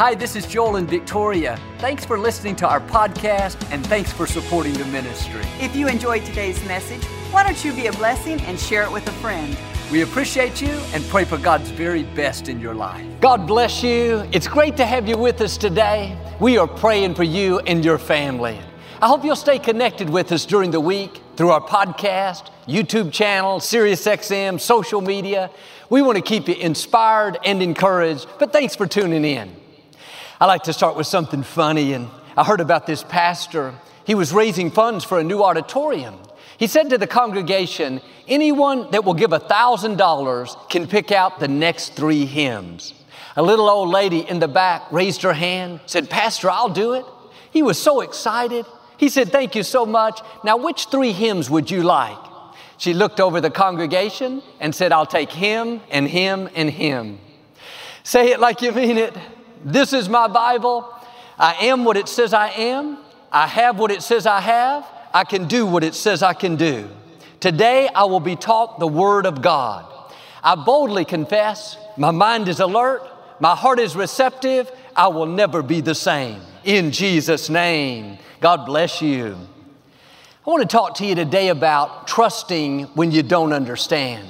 Hi, this is Joel and Victoria. Thanks for listening to our podcast and thanks for supporting the ministry. If you enjoyed today's message, why don't you be a blessing and share it with a friend? We appreciate you and pray for God's very best in your life. God bless you. It's great to have you with us today. We are praying for you and your family. I hope you'll stay connected with us during the week through our podcast, YouTube channel, SiriusXM, social media. We want to keep you inspired and encouraged, but thanks for tuning in. I like to start with something funny, and I heard about this pastor. He was raising funds for a new auditorium. He said to the congregation, Anyone that will give $1,000 can pick out the next three hymns. A little old lady in the back raised her hand, said, Pastor, I'll do it. He was so excited. He said, Thank you so much. Now, which three hymns would you like? She looked over the congregation and said, I'll take him and him and him. Say it like you mean it. This is my Bible. I am what it says I am. I have what it says I have. I can do what it says I can do. Today I will be taught the Word of God. I boldly confess, my mind is alert, my heart is receptive, I will never be the same. In Jesus' name, God bless you. I want to talk to you today about trusting when you don't understand.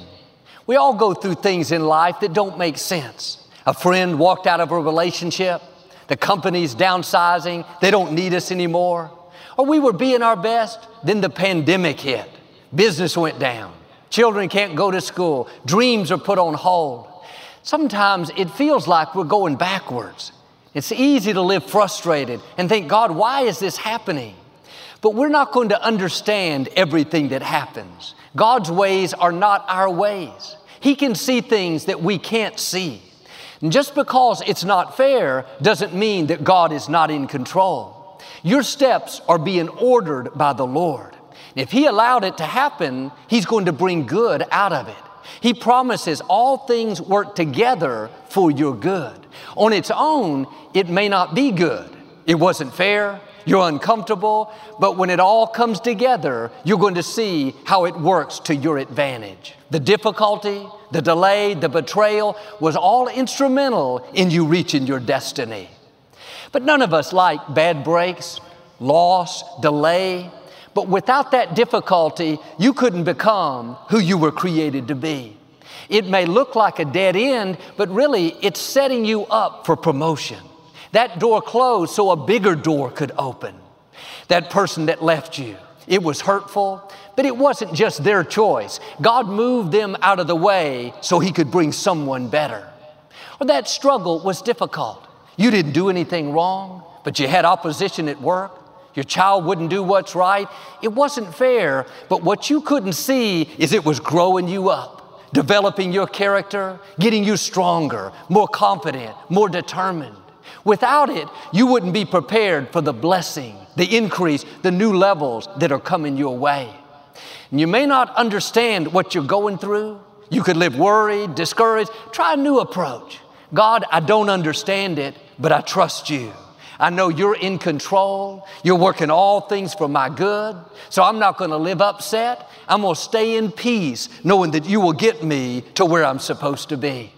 We all go through things in life that don't make sense. A friend walked out of a relationship. The company's downsizing. They don't need us anymore. Or we were being our best. Then the pandemic hit. Business went down. Children can't go to school. Dreams are put on hold. Sometimes it feels like we're going backwards. It's easy to live frustrated and think, God, why is this happening? But we're not going to understand everything that happens. God's ways are not our ways. He can see things that we can't see. And just because it's not fair doesn't mean that God is not in control. Your steps are being ordered by the Lord. If He allowed it to happen, He's going to bring good out of it. He promises all things work together for your good. On its own, it may not be good. It wasn't fair, you're uncomfortable, but when it all comes together, you're going to see how it works to your advantage. The difficulty, the delay, the betrayal was all instrumental in you reaching your destiny. But none of us like bad breaks, loss, delay. But without that difficulty, you couldn't become who you were created to be. It may look like a dead end, but really it's setting you up for promotion. That door closed so a bigger door could open. That person that left you, it was hurtful, but it wasn't just their choice. God moved them out of the way so He could bring someone better. Or that struggle was difficult. You didn't do anything wrong, but you had opposition at work. Your child wouldn't do what's right. It wasn't fair, but what you couldn't see is it was growing you up, developing your character, getting you stronger, more confident, more determined. Without it, you wouldn't be prepared for the blessing, the increase, the new levels that are coming your way. And you may not understand what you're going through. You could live worried, discouraged. Try a new approach. God, I don't understand it, but I trust you. I know you're in control. You're working all things for my good. So I'm not going to live upset. I'm going to stay in peace, knowing that you will get me to where I'm supposed to be.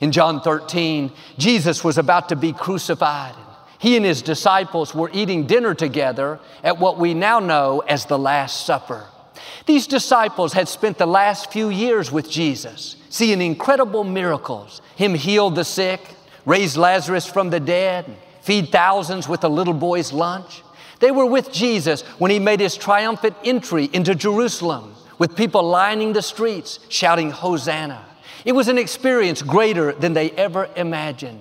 In John 13, Jesus was about to be crucified. He and his disciples were eating dinner together at what we now know as the Last Supper. These disciples had spent the last few years with Jesus, seeing incredible miracles. Him heal the sick, raise Lazarus from the dead, feed thousands with a little boy's lunch. They were with Jesus when he made his triumphant entry into Jerusalem, with people lining the streets shouting, Hosanna. It was an experience greater than they ever imagined.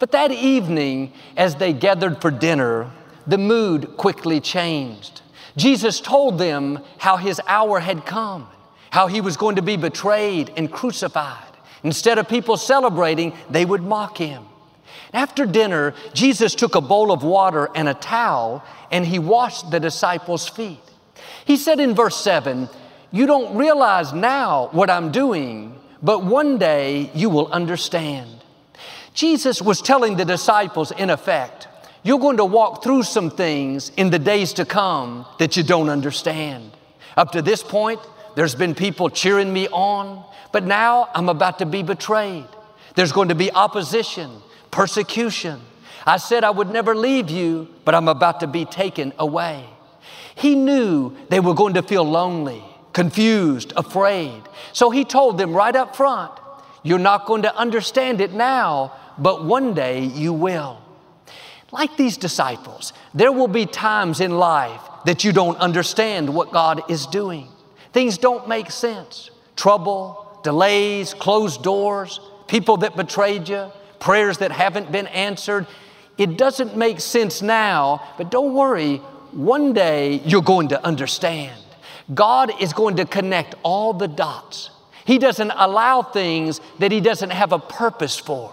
But that evening, as they gathered for dinner, the mood quickly changed. Jesus told them how his hour had come, how he was going to be betrayed and crucified. Instead of people celebrating, they would mock him. After dinner, Jesus took a bowl of water and a towel and he washed the disciples' feet. He said in verse 7, You don't realize now what I'm doing, but one day you will understand. Jesus was telling the disciples, in effect, you're going to walk through some things in the days to come that you don't understand. Up to this point, there's been people cheering me on, but now I'm about to be betrayed. There's going to be opposition. persecution. I said I would never leave you, but I'm about to be taken away. He knew they were going to feel lonely, confused, afraid. So he told them right up front, You're not going to understand it now, but one day you will. Like these disciples, there will be times in life that you don't understand what God is doing. Things don't make sense. Trouble, delays, closed doors, people that betrayed you, prayers that haven't been answered. It doesn't make sense now, but don't worry, one day you're going to understand. God is going to connect all the dots. He doesn't allow things that He doesn't have a purpose for.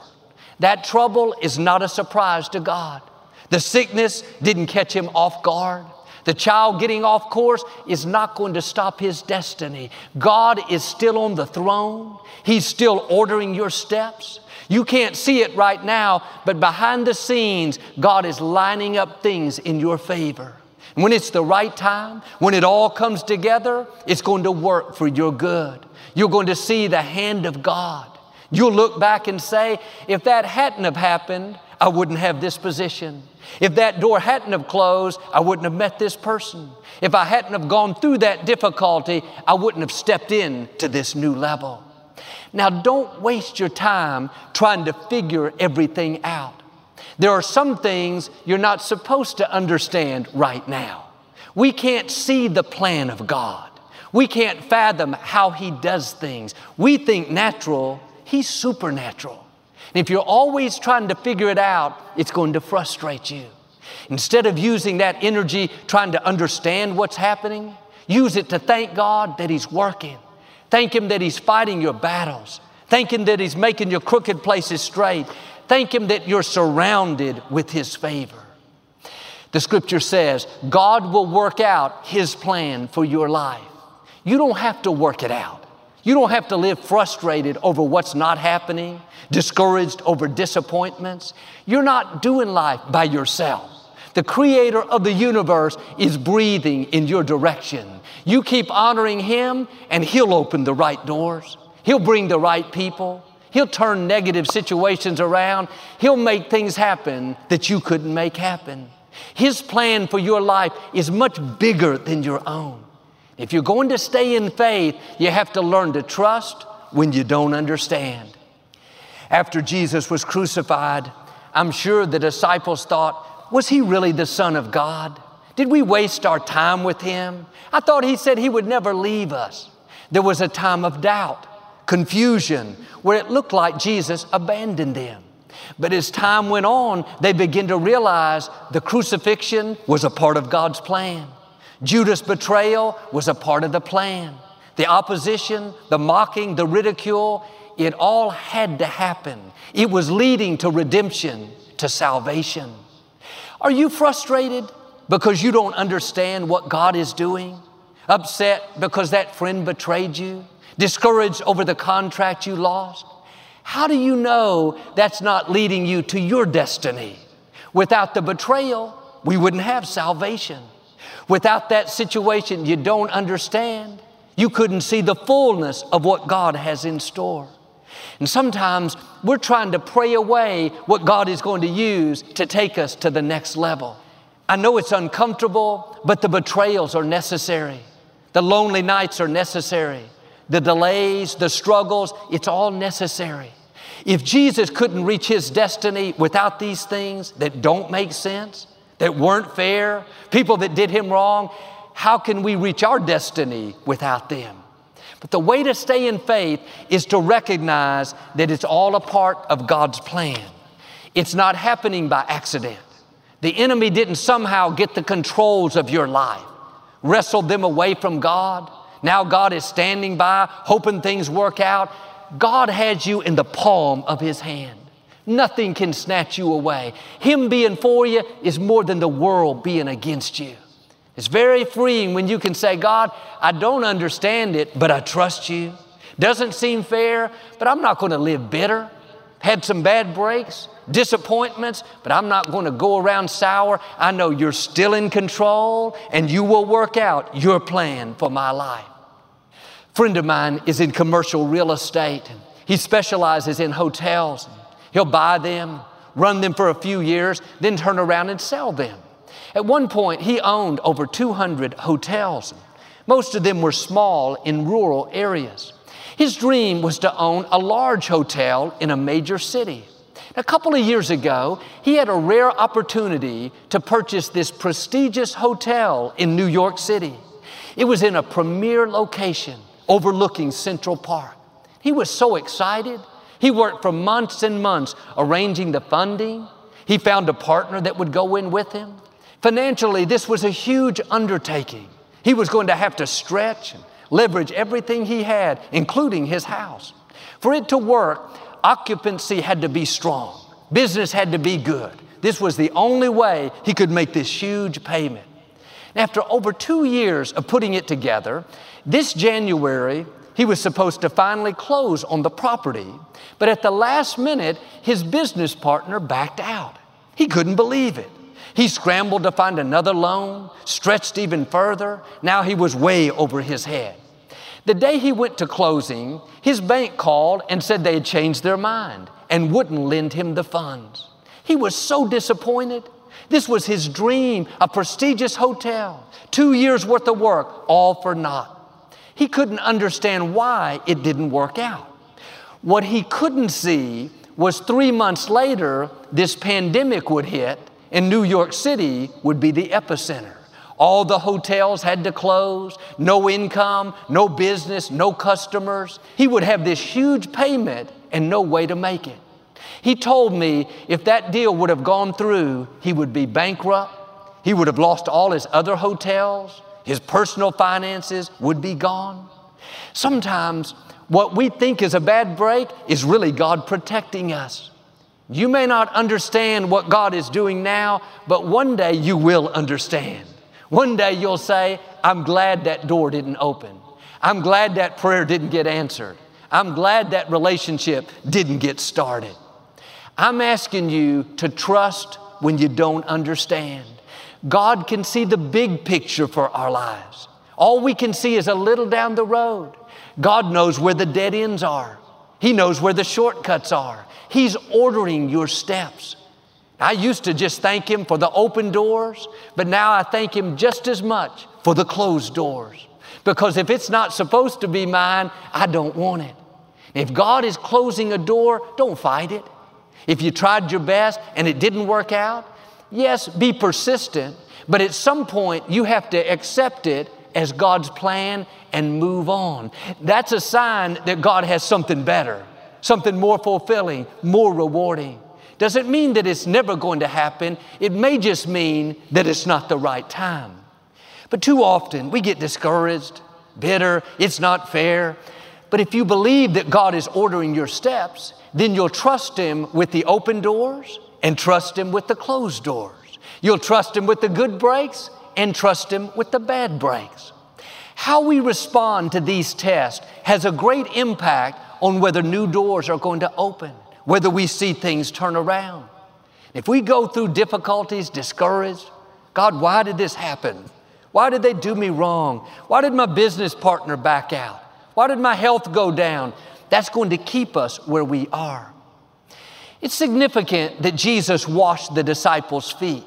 That trouble is not a surprise to God. The sickness didn't catch Him off guard. The child getting off course is not going to stop his destiny. God is still on the throne. He's still ordering your steps. You can't see it right now, but behind the scenes, God is lining up things in your favor. When it's the right time, when it all comes together, it's going to work for your good. You're going to see the hand of God. You'll look back and say, if that hadn't have happened, I wouldn't have this position. If that door hadn't have closed, I wouldn't have met this person. If I hadn't have gone through that difficulty, I wouldn't have stepped in to this new level. Now, don't waste your time trying to figure everything out. There are some things you're not supposed to understand right now. We can't see the plan of God. We can't fathom how He does things. We think natural, He's supernatural. And if you're always trying to figure it out, it's going to frustrate you. Instead of using that energy trying to understand what's happening, use it to thank God that He's working. Thank Him that He's fighting your battles. Thank Him that He's making your crooked places straight. Thank Him that you're surrounded with His favor. The scripture says, God will work out His plan for your life. You don't have to work it out. You don't have to live frustrated over what's not happening, discouraged over disappointments. You're not doing life by yourself. The creator of the universe is breathing in your direction. You keep honoring him, and he'll open the right doors. He'll bring the right people. He'll turn negative situations around. He'll make things happen that you couldn't make happen. His plan for your life is much bigger than your own. If you're going to stay in faith, you have to learn to trust when you don't understand. After Jesus was crucified, I'm sure the disciples thought, was he really the Son of God? Did we waste our time with him? I thought he said he would never leave us. There was a time of doubt, confusion, where it looked like Jesus abandoned them. But as time went on, they began to realize the crucifixion was a part of God's plan. Judas' betrayal was a part of the plan. The opposition, the mocking, the ridicule, it all had to happen. It was leading to redemption, to salvation. Are you frustrated because you don't understand what God is doing? Upset because that friend betrayed you? Discouraged over the contract you lost? How do you know that's not leading you to your destiny? Without the betrayal, we wouldn't have salvation. Without that situation you don't understand, you couldn't see the fullness of what God has in store. And sometimes we're trying to pray away what God is going to use to take us to the next level. I know it's uncomfortable, but the betrayals are necessary. The lonely nights are necessary. The delays, the struggles, it's all necessary. If Jesus couldn't reach his destiny without these things that don't make sense, that weren't fair, people that did him wrong, how can we reach our destiny without them? But the way to stay in faith is to recognize that it's all a part of God's plan. It's not happening by accident. The enemy didn't somehow get the controls of your life, wrestled them away from God. Now God is standing by, hoping things work out. God has you in the palm of His hand. Nothing can snatch you away. Him being for you is more than the world being against you. It's very freeing when you can say, God, I don't understand it, but I trust you. Doesn't seem fair, but I'm not going to live bitter. Had some bad breaks, disappointments, but I'm not going to go around sour. I know you're still in control and you will work out your plan for my life. A friend of mine is in commercial real estate. He specializes in hotels. He'll buy them, run them for a few years, then turn around and sell them. At one point, he owned over 200 hotels. Most of them were small in rural areas. His dream was to own a large hotel in a major city. A couple of years ago, he had a rare opportunity to purchase this prestigious hotel in New York City. It was in a premier location overlooking Central Park. He was so excited. He worked for months and months arranging the funding. He found a partner that would go in with him. Financially, this was a huge undertaking. He was going to have to stretch and leverage everything he had, including his house. For it to work, occupancy had to be strong, business had to be good. This was the only way he could make this huge payment. After over two years of putting it together, this January, he was supposed to finally close on the property, but at the last minute, his business partner backed out. He couldn't believe it. He scrambled to find another loan, stretched even further. Now he was way over his head. The day he went to closing, his bank called and said they had changed their mind and wouldn't lend him the funds. He was so disappointed. This was his dream, a prestigious hotel, two years worth of work, all for naught. He couldn't understand why it didn't work out. What he couldn't see was three months later, this pandemic would hit and New York City would be the epicenter. All the hotels had to close, no income, no business, no customers. He would have this huge payment and no way to make it. He told me if that deal would have gone through, he would be bankrupt. He would have lost all his other hotels his personal finances would be gone. Sometimes what we think is a bad break is really God protecting us. You may not understand what God is doing now, but one day you will understand. One day you'll say, I'm glad that door didn't open. I'm glad that prayer didn't get answered. I'm glad that relationship didn't get started. I'm asking you to trust when you don't understand. God can see the big picture for our lives. All we can see is a little down the road. God knows where the dead ends are. He knows where the shortcuts are. He's ordering your steps. I used to just thank Him for the open doors, but now I thank Him just as much for the closed doors. Because if it's not supposed to be mine, I don't want it. If God is closing a door, don't fight it. If you tried your best and it didn't work out, yes, be persistent, but at some point you have to accept it as God's plan and move on. That's a sign that God has something better, something more fulfilling, more rewarding. Doesn't mean that it's never going to happen. It may just mean that it's not the right time. But too often we get discouraged, bitter, it's not fair. But if you believe that God is ordering your steps, then you'll trust Him with the open doors and trust Him with the closed doors. You'll trust Him with the good breaks and trust Him with the bad breaks. How we respond to these tests has a great impact on whether new doors are going to open, whether we see things turn around. If we go through difficulties, discouraged, God, why did this happen? Why did they do me wrong? Why did my business partner back out? Why did my health go down? That's going to keep us where we are. It's significant that Jesus washed the disciples' feet.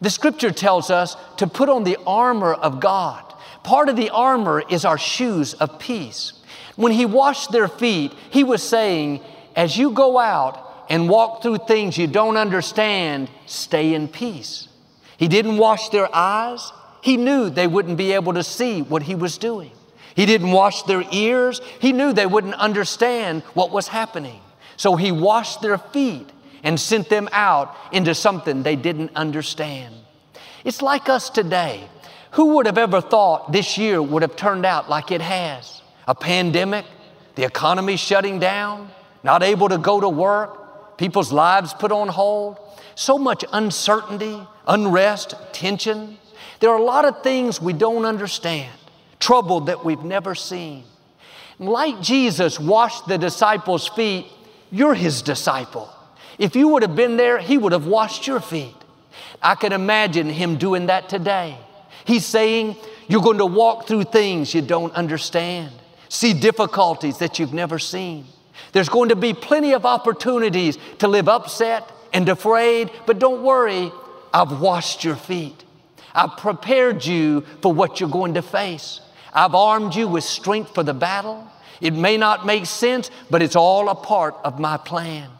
The scripture tells us to put on the armor of God. Part of the armor is our shoes of peace. When he washed their feet, he was saying, as you go out and walk through things you don't understand, stay in peace. He didn't wash their eyes. He knew they wouldn't be able to see what he was doing. He didn't wash their ears. He knew they wouldn't understand what was happening. So he washed their feet and sent them out into something they didn't understand. It's like us today. Who would have ever thought this year would have turned out like it has? A pandemic, the economy shutting down, not able to go to work, people's lives put on hold, so much uncertainty, unrest, tension. There are a lot of things we don't understand, trouble that we've never seen. Like Jesus washed the disciples' feet, you're his disciple. If you would have been there, he would have washed your feet. I can imagine him doing that today. He's saying, You're going to walk through things you don't understand, see difficulties that you've never seen. There's going to be plenty of opportunities to live upset and afraid, but don't worry, I've washed your feet. I've prepared you for what you're going to face. I've armed you with strength for the battle. It may not make sense, but it's all a part of my plan.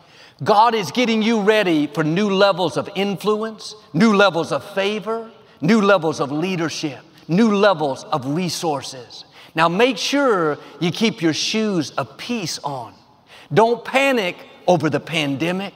God is getting you ready for new levels of influence, new levels of favor, new levels of leadership, new levels of resources. Now make sure you keep your shoes of peace on. Don't panic over the pandemic.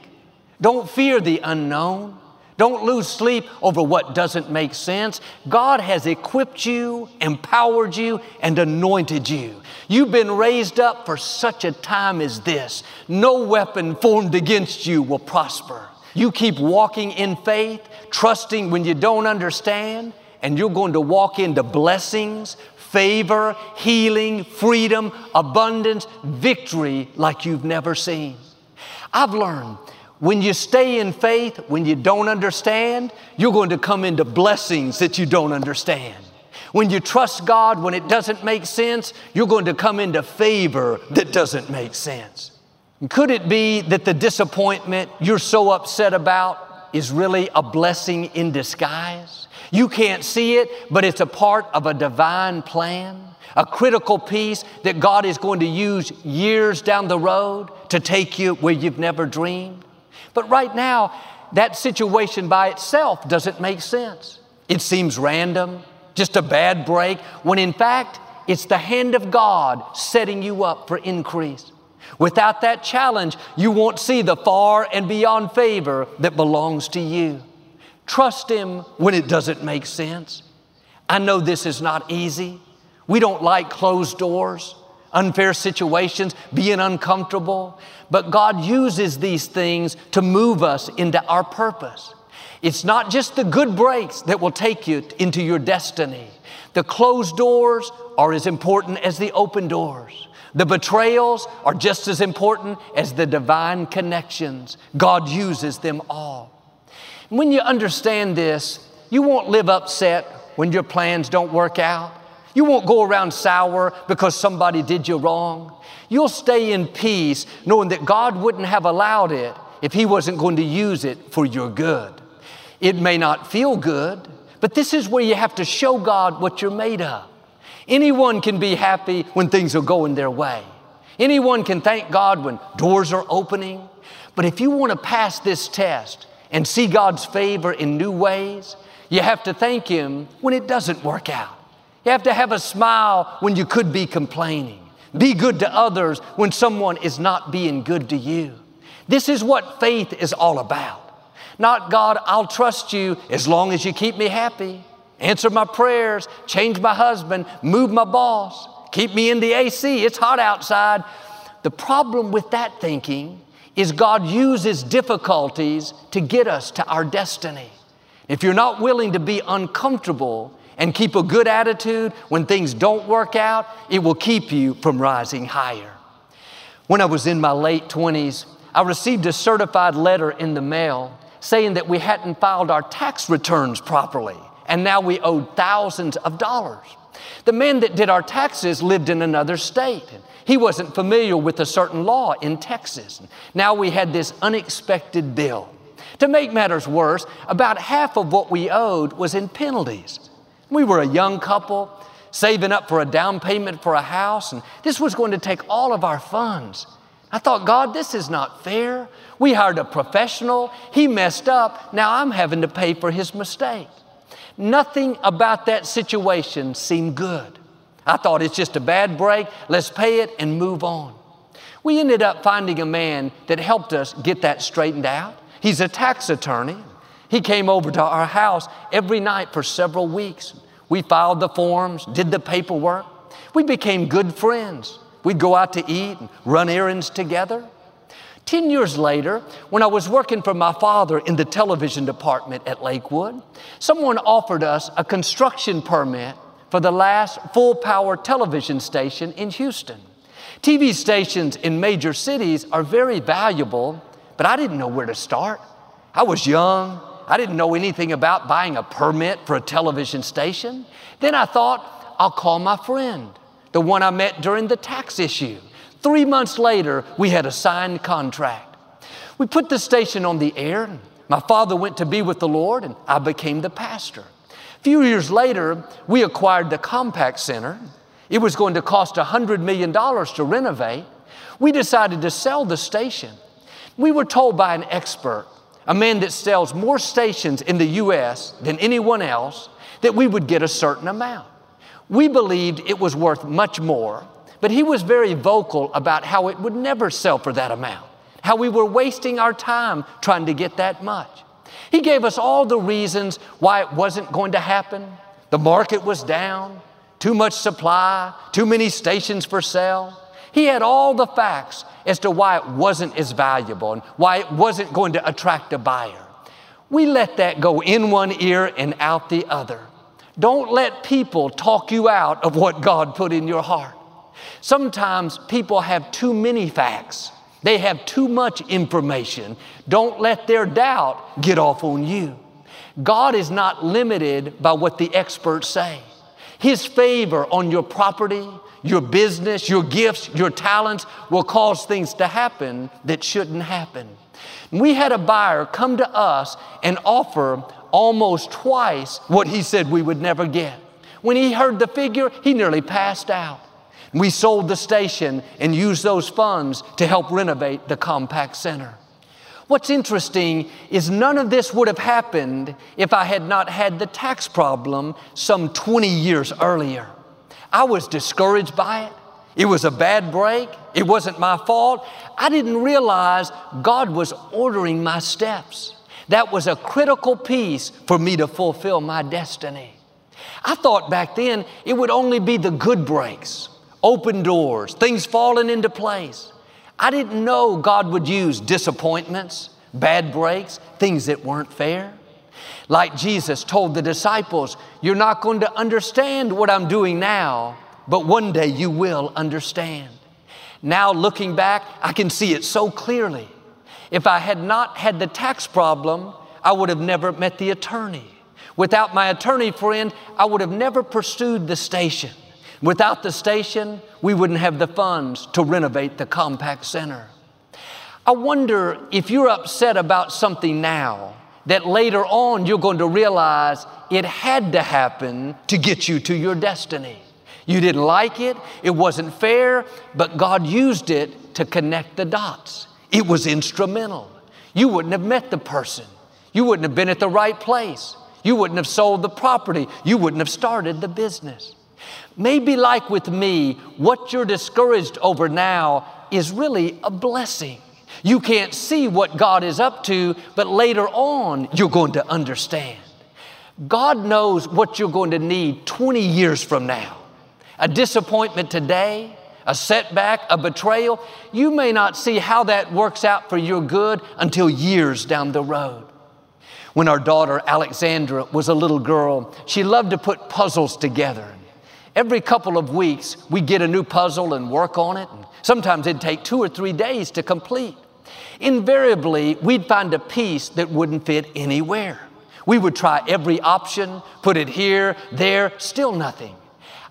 Don't fear the unknown. Don't lose sleep over what doesn't make sense. God has equipped you, empowered you, and anointed you. You've been raised up for such a time as this. No weapon formed against you will prosper. You keep walking in faith, trusting when you don't understand, and you're going to walk into blessings, favor, healing, freedom, abundance, victory like you've never seen. I've learned when you stay in faith, when you don't understand, you're going to come into blessings that you don't understand. When you trust God when it doesn't make sense, you're going to come into favor that doesn't make sense. Could it be that the disappointment you're so upset about is really a blessing in disguise? You can't see it, but it's a part of a divine plan, a critical piece that God is going to use years down the road to take you where you've never dreamed. But right now, that situation by itself doesn't make sense. It seems random, just a bad break, when in fact, it's the hand of God setting you up for increase. Without that challenge, you won't see the far and beyond favor that belongs to you. Trust Him when it doesn't make sense. I know this is not easy. We don't like closed doors unfair situations, being uncomfortable. But God uses these things to move us into our purpose. It's not just the good breaks that will take you into your destiny. The closed doors are as important as the open doors. The betrayals are just as important as the divine connections. God uses them all. When you understand this, you won't live upset when your plans don't work out. You won't go around sour because somebody did you wrong. You'll stay in peace knowing that God wouldn't have allowed it if He wasn't going to use it for your good. It may not feel good, but this is where you have to show God what you're made of. Anyone can be happy when things are going their way. Anyone can thank God when doors are opening. But if you want to pass this test and see God's favor in new ways, you have to thank Him when it doesn't work out. You have to have a smile when you could be complaining. Be good to others when someone is not being good to you. This is what faith is all about. Not God, I'll trust you as long as you keep me happy. Answer my prayers, change my husband, move my boss, keep me in the AC, it's hot outside. The problem with that thinking is God uses difficulties to get us to our destiny. If you're not willing to be uncomfortable, and keep a good attitude when things don't work out, it will keep you from rising higher. When I was in my late 20s, I received a certified letter in the mail saying that we hadn't filed our tax returns properly, and now we owed thousands of dollars. The man that did our taxes lived in another state. He wasn't familiar with a certain law in Texas. Now we had this unexpected bill. To make matters worse, about half of what we owed was in penalties. We were a young couple saving up for a down payment for a house, and this was going to take all of our funds. I thought, God, this is not fair. We hired a professional, he messed up, now I'm having to pay for his mistake. Nothing about that situation seemed good. I thought it's just a bad break, let's pay it and move on. We ended up finding a man that helped us get that straightened out. He's a tax attorney. He came over to our house every night for several weeks. We filed the forms, did the paperwork. We became good friends. We'd go out to eat and run errands together. Ten years later, when I was working for my father in the television department at Lakewood, someone offered us a construction permit for the last full power television station in Houston. TV stations in major cities are very valuable, but I didn't know where to start. I was young, I didn't know anything about buying a permit for a television station. Then I thought, I'll call my friend, the one I met during the tax issue. Three months later, we had a signed contract. We put the station on the air. My father went to be with the Lord, and I became the pastor. A few years later, we acquired the Compaq Center. It was going to cost $100 million to renovate. We decided to sell the station. We were told by an expert, a man that sells more stations in the U.S. than anyone else, that we would get a certain amount. We believed it was worth much more, but he was very vocal about how it would never sell for that amount, how we were wasting our time trying to get that much. He gave us all the reasons why it wasn't going to happen. The market was down, too much supply, too many stations for sale. He had all the facts as to why it wasn't as valuable and why it wasn't going to attract a buyer. We let that go in one ear and out the other. Don't let people talk you out of what God put in your heart. Sometimes people have too many facts. They have too much information. Don't let their doubt get off on you. God is not limited by what the experts say. His favor on your property, your business, your gifts, your talents will cause things to happen that shouldn't happen. We had a buyer come to us and offer almost twice what he said we would never get. When he heard the figure, he nearly passed out. We sold the station and used those funds to help renovate the Compaq Center. What's interesting is none of this would have happened if I had not had the tax problem some 20 years earlier. I was discouraged by it. It was a bad break. It wasn't my fault. I didn't realize God was ordering my steps. That was a critical piece for me to fulfill my destiny. I thought back then it would only be the good breaks, open doors, things falling into place. I didn't know God would use disappointments, bad breaks, things that weren't fair. Like Jesus told the disciples, You're not going to understand what I'm doing now, but one day you will understand. Now, looking back, I can see it so clearly. If I had not had the tax problem, I would have never met the attorney. Without my attorney friend, I would have never pursued the station. Without the station, we wouldn't have the funds to renovate the Compaq Center. I wonder if you're upset about something now that later on you're going to realize it had to happen to get you to your destiny. You didn't like it, it wasn't fair, but God used it to connect the dots. It was instrumental. You wouldn't have met the person, you wouldn't have been at the right place, you wouldn't have sold the property, you wouldn't have started the business. Maybe, like with me, what you're discouraged over now is really a blessing. You can't see what God is up to, but later on, you're going to understand. God knows what you're going to need 20 years from now. A disappointment today, a setback, a betrayal, you may not see how that works out for your good until years down the road. When our daughter Alexandra was a little girl, she loved to put puzzles together. Every couple of weeks, we'd get a new puzzle and work on it. And sometimes it'd take two or three days to complete. Invariably, we'd find a piece that wouldn't fit anywhere. We would try every option, put it here, there, still nothing.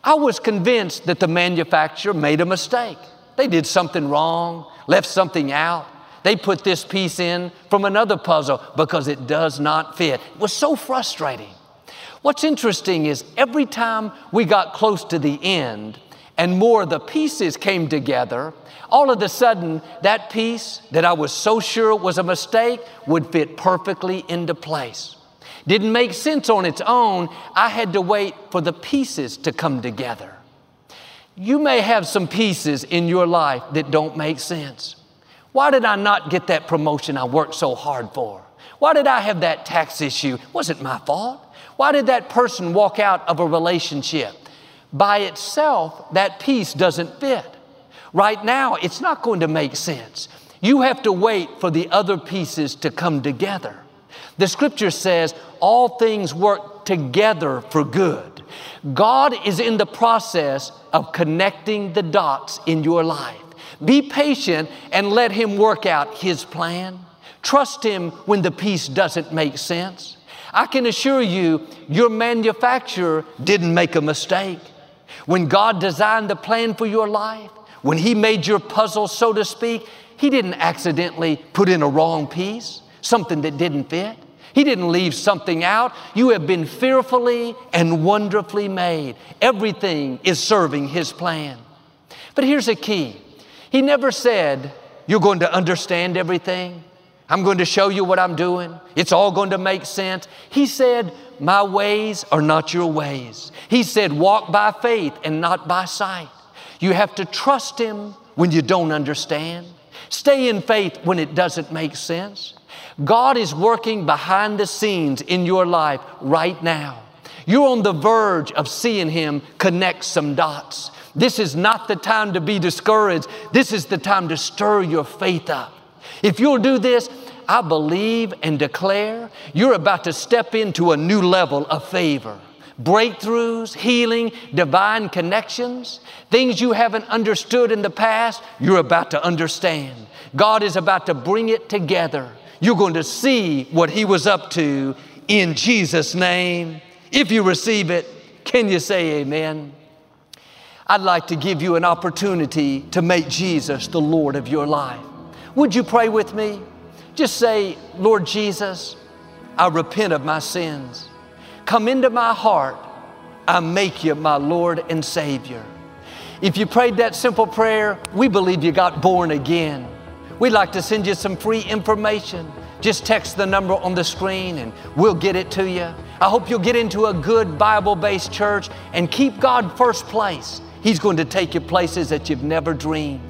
I was convinced that the manufacturer made a mistake. They did something wrong, left something out. They put this piece in from another puzzle because it does not fit. It was so frustrating. What's interesting is every time we got close to the end and more of the pieces came together, all of a sudden that piece that I was so sure was a mistake would fit perfectly into place. Didn't make sense on its own. I had to wait for the pieces to come together. You may have some pieces in your life that don't make sense. Why did I not get that promotion I worked so hard for? Why did I have that tax issue? It wasn't my fault. Why did that person walk out of a relationship? By itself, that piece doesn't fit. Right now, it's not going to make sense. You have to wait for the other pieces to come together. The scripture says all things work together for good. God is in the process of connecting the dots in your life. Be patient and let Him work out His plan. Trust Him when the piece doesn't make sense. I can assure you, your manufacturer didn't make a mistake. When God designed the plan for your life, when He made your puzzle, so to speak, He didn't accidentally put in a wrong piece, something that didn't fit. He didn't leave something out. You have been fearfully and wonderfully made. Everything is serving His plan. But here's a key He never said, You're going to understand everything. I'm going to show you what I'm doing. It's all going to make sense. He said, My ways are not your ways. He said, Walk by faith and not by sight. You have to trust Him when you don't understand. Stay in faith when it doesn't make sense. God is working behind the scenes in your life right now. You're on the verge of seeing Him connect some dots. This is not the time to be discouraged. This is the time to stir your faith up. If you'll do this, I believe and declare you're about to step into a new level of favor. Breakthroughs, healing, divine connections, things you haven't understood in the past, you're about to understand. God is about to bring it together. You're going to see what He was up to in Jesus' name. If you receive it, can you say amen? I'd like to give you an opportunity to make Jesus the Lord of your life. Would you pray with me? Just say, Lord Jesus, I repent of my sins. Come into my heart. I make you my Lord and Savior. If you prayed that simple prayer, we believe you got born again. We'd like to send you some free information. Just text the number on the screen and we'll get it to you. I hope you'll get into a good Bible based church and keep God first place. He's going to take you places that you've never dreamed.